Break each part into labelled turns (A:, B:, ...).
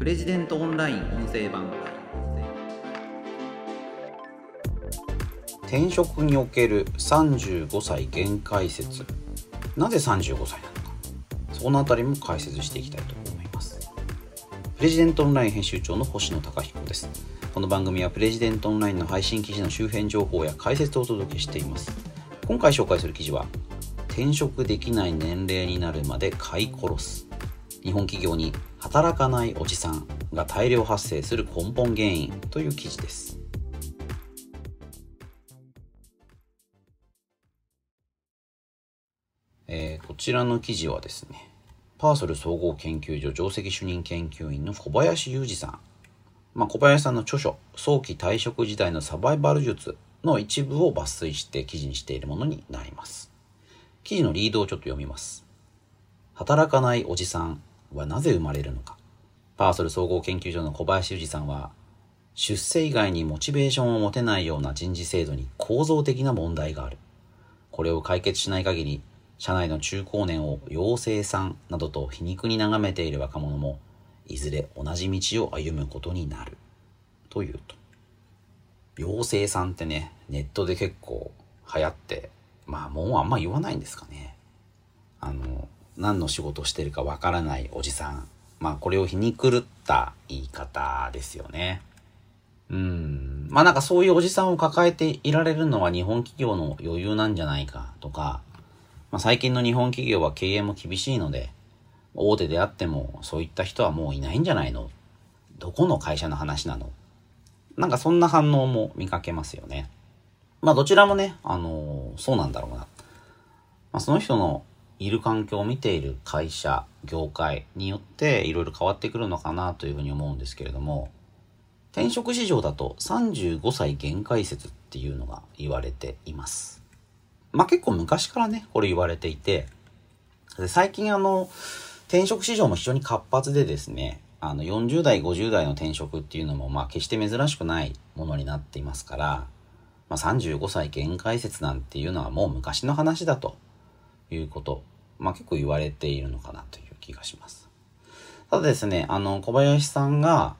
A: プレジデントオンライン音声版
B: 転職における35歳限界説。なぜ35歳なのか。そのあたりも解説していきたいと思います。プレジデントオンライン編集長の星野貴彦です。この番組はプレジデントオンラインの配信記事の周辺情報や解説をお届けしています。今回紹介する記事は転職できない年齢になるまで買い殺す。日本企業に働かないおじさんが大量発生する根本原因という記事ですえー、こちらの記事はですね、パーソル総合研究所上席主任研究員の小林裕二さん。まあ、小林さんの著書、早期退職時代のサバイバル術の一部を抜粋して記事にしているものになります。記事のリードをちょっと読みます。働かないおじさんはなぜ生まれるのか。パーソル総合研究所の小林裕二さんは、出世以外にモチベーションを持てないような人事制度に構造的な問題がある。これを解決しない限り、社内の中高年を妖精さんなどと皮肉に眺めている若者も、いずれ同じ道を歩むことになる。というと。妖精さんってね、ネットで結構流行って、まあもうあんま言わないんですかね。あの、何の仕事をしてるかわからないおじさん。まあこれを皮肉るった言い方ですよね。うん。まあなんかそういうおじさんを抱えていられるのは日本企業の余裕なんじゃないかとか、まあ、最近の日本企業は経営も厳しいので、大手であってもそういった人はもういないんじゃないのどこの会社の話なのなんかそんな反応も見かけますよね。まあどちらもね、あのー、そうなんだろうな。まあ、その人のいる環境を見ている会社、業界によっていろいろ変わってくるのかなというふうに思うんですけれども、転職市場だと35歳限界説っていうのが言われています。まあ結構昔からね、これ言われていて、で最近あの、転職市場も非常に活発でですね、あの40代、50代の転職っていうのもまあ決して珍しくないものになっていますから、まあ、35歳限界説なんていうのはもう昔の話だということ、まあ結構言われているのかなという気がします。ただですね、あの小林さんが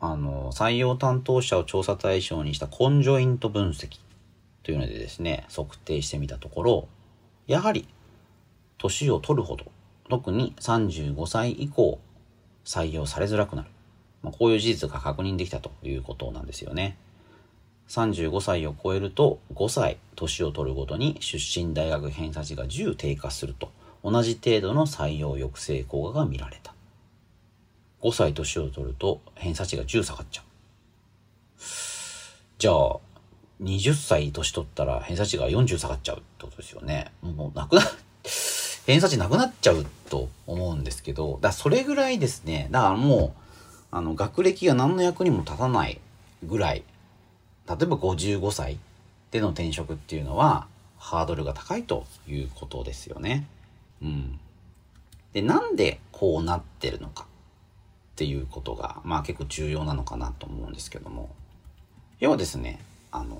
B: あの採用担当者を調査対象にしたコンジョイント分析というのでですね、測定してみたところ、やはり、年を取るほど、特に35歳以降、採用されづらくなる。まあ、こういう事実が確認できたということなんですよね。35歳を超えると5歳年を取るごとに出身大学偏差値が10低下すると同じ程度の採用抑制効果が見られた。5歳年を取ると偏差値が10下がっちゃう。じゃあ、20歳年取ったら偏差値が40下がっちゃうってことですよね。もうなくな、偏差値なくなっちゃうと思うんですけど、だそれぐらいですね、だからもう、あの、学歴が何の役にも立たないぐらい、例えば55歳での転職っていうのは、ハードルが高いということですよね。うん。で、なんでこうなってるのかっていうことが、まあ結構重要なのかなと思うんですけども。要はですね、あの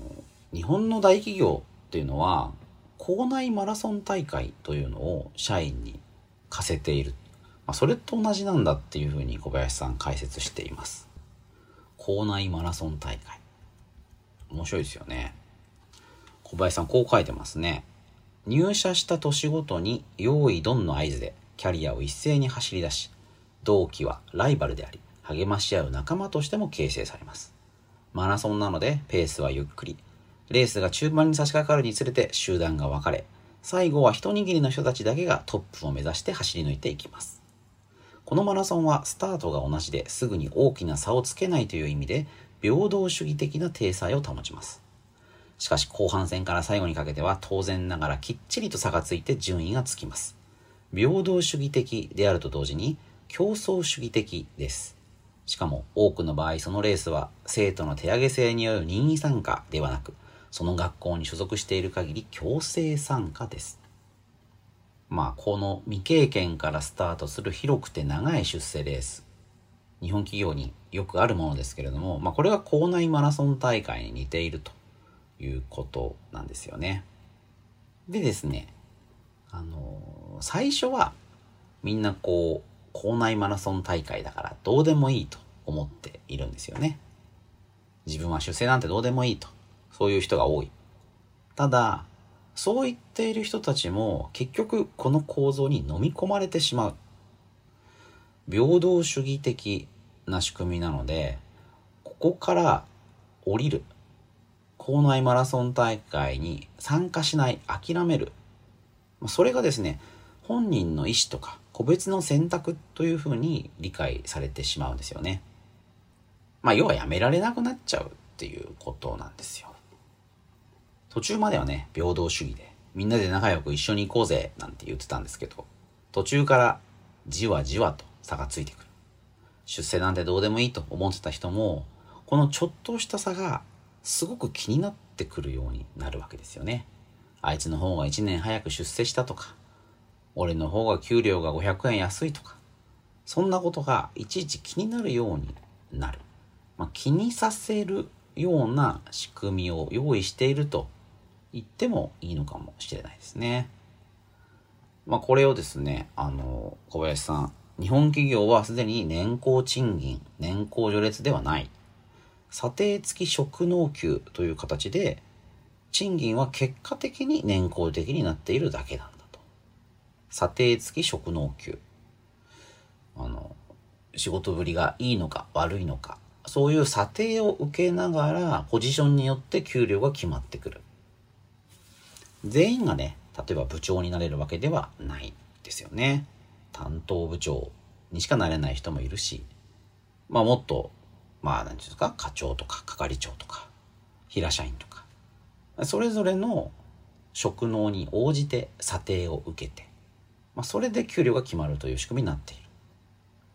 B: 日本の大企業っていうのは校内マラソン大会というのを社員に課せている、まあ、それと同じなんだっていうふうに小林さん解説しています。校内マラソン大会。面白いですよね。小林さんこう書いてますね。入社した年ごとに用意ドンの合図でキャリアを一斉に走り出し同期はライバルであり励まし合う仲間としても形成されますマラソンなのでペースはゆっくり。レースが中盤に差し掛かるにつれて集団が分かれ、最後は一握りの人たちだけがトップを目指して走り抜いていきます。このマラソンはスタートが同じですぐに大きな差をつけないという意味で、平等主義的な体裁を保ちます。しかし後半戦から最後にかけては当然ながらきっちりと差がついて順位がつきます。平等主義的であると同時に競争主義的です。しかも多くの場合そのレースは生徒の手上げ制による任意参加ではなく、その学校に所属している限り強制参加です。まあ、この未経験からスタートする広くて長い出世レース。日本企業によくあるものですけれども、まあ、これが校内マラソン大会に似ているということなんですよね。でですね、あの最初はみんなこう、校内マラソン大会だからどうでもいいと思っているんですよね。自分は出世なんてどうでもいいと。そういう人が多い。ただ、そう言っている人たちも結局この構造に飲み込まれてしまう。平等主義的な仕組みなので、ここから降りる。校内マラソン大会に参加しない、諦める。それがですね、本人の意思とか個別の選択というふうに理解されてしまうんですよね。まあ、要はやめられなくなっちゃうっていうことなんですよ。途中まではね、平等主義で、みんなで仲良く一緒に行こうぜ、なんて言ってたんですけど、途中からじわじわと差がついてくる。出世なんてどうでもいいと思ってた人も、このちょっとした差がすごく気になってくるようになるわけですよね。あいつの方が1年早く出世したとか、俺の方が給料が500円安いとか、そんなことがいちいち気になるようになる。まあ、気にさせるような仕組みを用意していると言ってもいいのかもしれないですね。まあ、これをですね、あの、小林さん、日本企業はすでに年功賃金、年功序列ではない。査定付き職能給という形で、賃金は結果的に年功的になっているだけなんだと。査定付き職能給。あの、仕事ぶりがいいのか悪いのか、そういう査定を受けながら、ポジションによって給料が決まってくる。全員がね、例えば部長になれるわけではないですよね。担当部長にしかなれない人もいるし、まあもっと、まあ何ですか、課長とか係長とか、平社員とか、それぞれの職能に応じて査定を受けて、まあ、それで給料が決まるという仕組みになっている。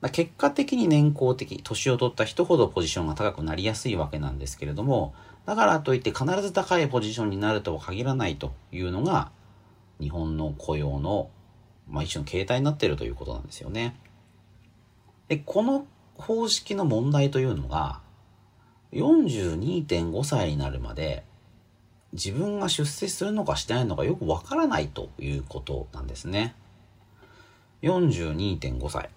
B: まあ、結果的に年功的、年を取った人ほどポジションが高くなりやすいわけなんですけれども、だからといって必ず高いポジションになるとは限らないというのが、日本の雇用の、まあ、一種の形態になっているということなんですよね。で、この方式の問題というのが、42.5歳になるまで自分が出世するのかしないのかよくわからないということなんですね。42.5歳。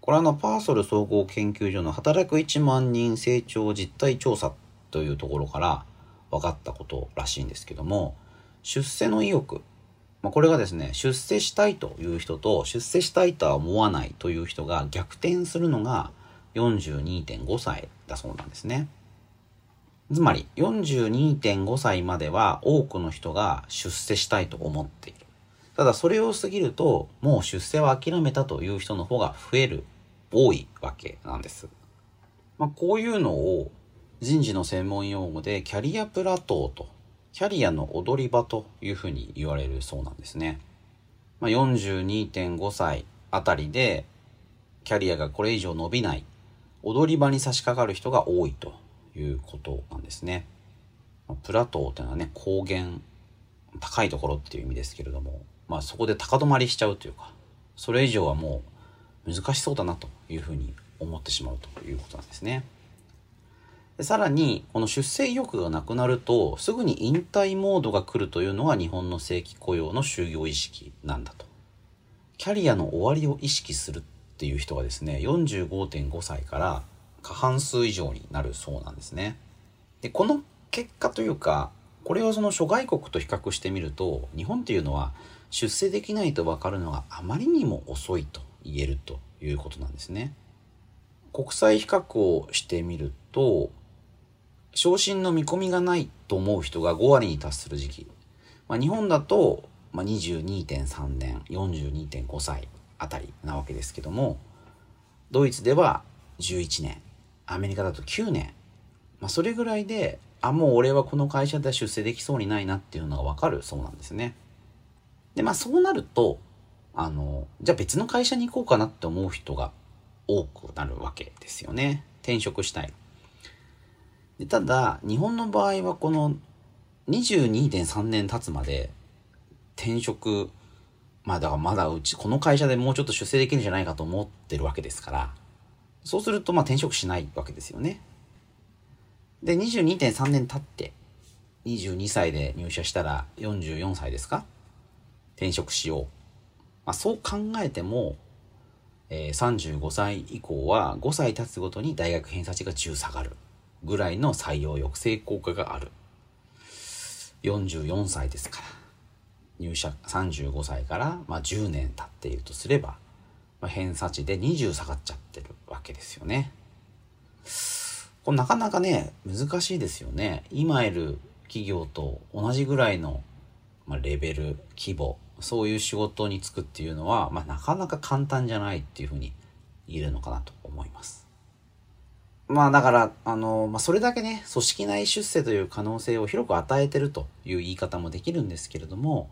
B: これはのパーソル総合研究所の働く1万人成長実態調査というところから分かったことらしいんですけども、出世の意欲。まあ、これがですね、出世したいという人と出世したいとは思わないという人が逆転するのが42.5歳だそうなんですね。つまり42.5歳までは多くの人が出世したいと思っている。ただそれを過ぎると、もう出世は諦めたという人の方が増える、多いわけなんです。まあ、こういうのを人事の専門用語でキャリアプラトーと、キャリアの踊り場というふうに言われるそうなんですね。まあ、42.5歳あたりで、キャリアがこれ以上伸びない、踊り場に差し掛かる人が多いということなんですね。プラトーっていうのはね、高原、高いところっていう意味ですけれども、まあそこで高止まりしちゃうというか、それ以上はもう難しそうだなというふうに思ってしまうということなんですね。でさらに、この出世意欲がなくなると、すぐに引退モードが来るというのが日本の正規雇用の就業意識なんだと。キャリアの終わりを意識するっていう人がですね、45.5歳から過半数以上になるそうなんですね。で、この結果というか、これをその諸外国と比較してみると、日本っていうのは出世できないと分かるのがあまりにも遅いと言えるということなんですね。国際比較をしてみると、昇進の見込みがないと思う人が5割に達する時期。まあ、日本だと、まあ、22.3年、42.5歳あたりなわけですけども、ドイツでは11年、アメリカだと9年、まあ、それぐらいで、あ、もう俺はこの会社では出世できそうにないなっていうのがわかるそうなんですね。で、まあそうなると、あの、じゃあ別の会社に行こうかなって思う人が多くなるわけですよね。転職したい。でただ、日本の場合はこの22.3年経つまで転職、まあだからまだうち、この会社でもうちょっと出世できるんじゃないかと思ってるわけですから、そうするとまあ転職しないわけですよね。で、22.3年経って、22歳で入社したら44歳ですか？転職しよう。まあ、そう考えても、えー、35歳以降は5歳経つごとに大学偏差値が10下がるぐらいの採用抑制効果がある。44歳ですから。入社35歳から、まあ、10年経っているとすれば、まあ、偏差値で20下がっちゃってるわけですよね。これなかなかね、難しいですよね。今いる企業と同じぐらいの、まあ、レベル、規模、そういう仕事に就くっていうのは、まあ、なかなか簡単じゃないっていうふうに言えるのかなと思います。まあだから、あの、まあそれだけね、組織内出世という可能性を広く与えてるという言い方もできるんですけれども、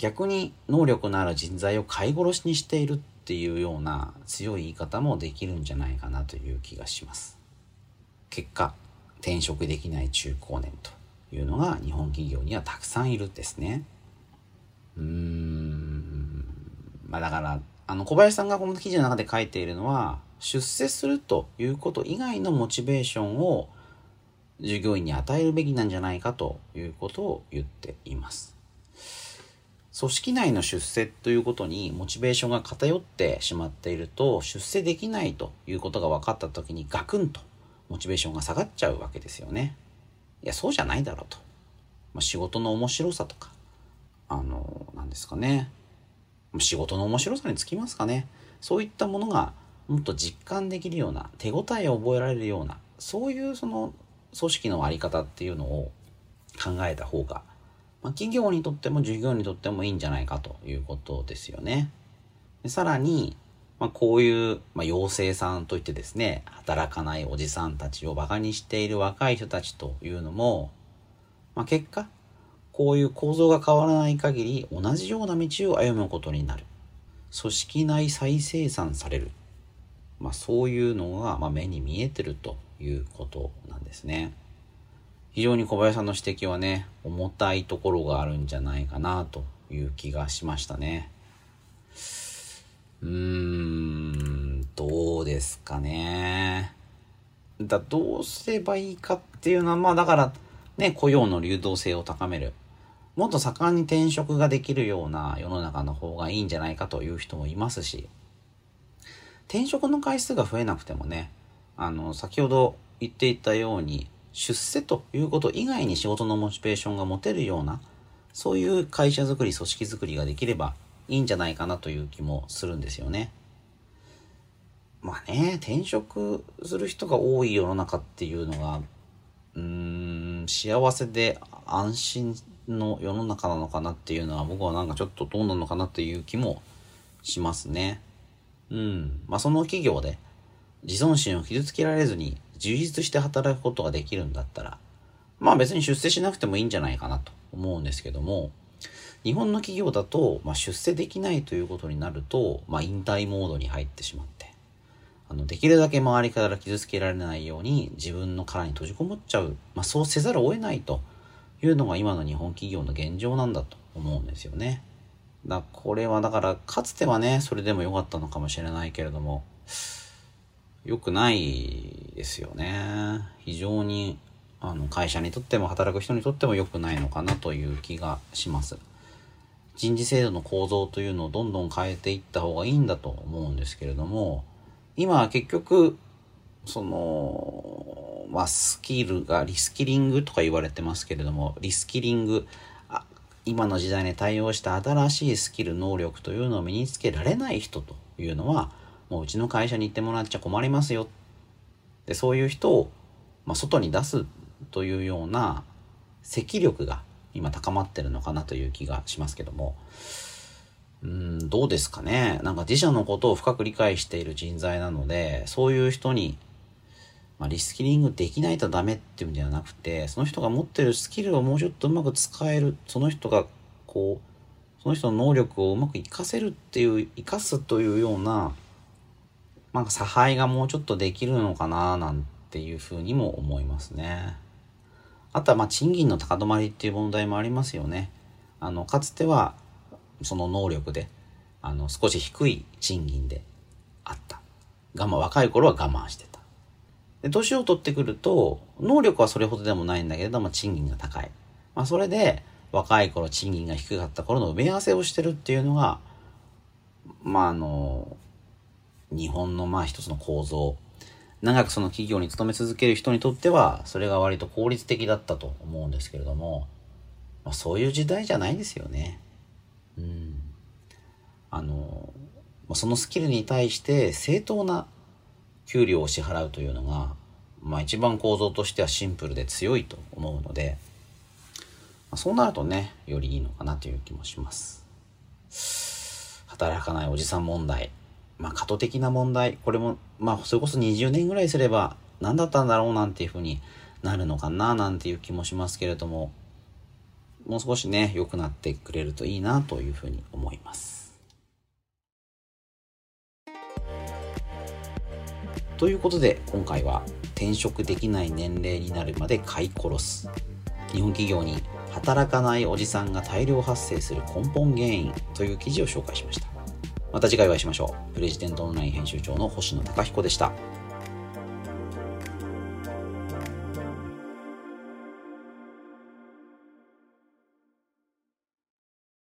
B: 逆に能力のある人材を飼い殺しにしているっていうような強い言い方もできるんじゃないかなという気がします。結果、転職できない中高年というのが日本企業にはたくさんいるんですね。うーん。まあだから、あの小林さんがこの記事の中で書いているのは、出世するということ以外のモチベーションを従業員に与えるべきなんじゃないかということを言っています。組織内の出世ということにモチベーションが偏ってしまっていると出世できないということが分かった時にガクンとモチベーションが下がっちゃうわけですよね。いやそうじゃないだろうと。まあ、仕事の面白さとかあの何ですかね仕事の面白さにつきますかねそういったものがもっと実感できるような手応えを覚えられるようなそういうその組織の在り方っていうのを考えた方がまあ、企業にとっても従業員にとってもいいんじゃないかということですよね。でさらに、まあ、こういう、まあ、妖精さんといってですね、働かないおじさんたちを馬鹿にしている若い人たちというのも、まあ、結果、こういう構造が変わらない限り同じような道を歩むことになる。組織内再生産される。まあ、そういうのが、ま、目に見えてるということなんですね。非常に小林さんの指摘はね、重たいところがあるんじゃないかなという気がしましたね。うーん、どうですかね。だどうすればいいかっていうのは、まあだからね、雇用の流動性を高める。もっと盛んに転職ができるような世の中の方がいいんじゃないかという人もいますし、転職の回数が増えなくてもね、あの、先ほど言っていたように、出世ということ以外に仕事のモチベーションが持てるような、そういう会社づくり、組織づくりができればいいんじゃないかなという気もするんですよね。まあね、転職する人が多い世の中っていうのが、うーん、幸せで安心の世の中なのかなっていうのは僕はなんかちょっとどうなのかなっていう気もしますね。うん。まあその企業で自尊心を傷つけられずに充実して働くことができるんだったら、まあ別に出世しなくてもいいんじゃないかなと思うんですけども、日本の企業だと、まあ、出世できないということになると、まあ、引退モードに入ってしまって、あの、できるだけ周りから傷つけられないように自分の殻に閉じこもっちゃう。まあ、そうせざるを得ないというのが今の日本企業の現状なんだと思うんですよね。だこれはだから、かつてはね、それでも良かったのかもしれないけれども、良くないですよね。非常にあの会社にとっても働く人にとっても良くないのかなという気がします。人事制度の構造というのをどんどん変えていった方がいいんだと思うんですけれども、今は結局、その、まあ、スキルがリスキリングとか言われてますけれども、リスキリング、あ今の時代に対応した新しいスキル、能力というのを身につけられない人というのは、もううちの会社に行ってもらっちゃ困りますよ。で、そういう人を、まあ、外に出すというような責力が今高まってるのかなという気がしますけども、うん、どうですかね。なんか自社のことを深く理解している人材なので、そういう人に、まあ、リスキリングできないとダメっていうんではなくて、その人が持ってるスキルをもうちょっとうまく使える、その人がこう、その人の能力をうまく活かせるっていう、活かすというようななんか差配がもうちょっとできるのかななんていうふうにも思いますね。あとはまあ賃金の高止まりっていう問題もありますよね。あの、かつてはその能力で、あの、少し低い賃金であった。我慢、若い頃は我慢してた。で、年を取ってくると、能力はそれほどでもないんだけれども、賃金が高い。まあ、それで、若い頃賃金が低かった頃の埋め合わせをしてるっていうのが、まあ、あの、日本のまあ一つの構造長くその企業に勤め続ける人にとってはそれが割と効率的だったと思うんですけれども、まあ、そういう時代じゃないですよね。うん。あの、そのスキルに対して正当な給料を支払うというのが、まあ一番構造としてはシンプルで強いと思うので、まあ、そうなるとね、よりいいのかなという気もします。働かないおじさん問題。まあ、過渡的な問題、これも、まあ、それこそ20年ぐらいすれば、何だったんだろうなんていうふうになるのかななんていう気もしますけれども、もう少しね、良くなってくれるといいなというふうに思います。ということで、今回は転職できない年齢になるまで買い殺す。日本企業に働かないおじさんが大量発生する根本原因という記事を紹介しました。また次回お会いしましょう。プレジデントオンライン編集長の星野貴彦でした。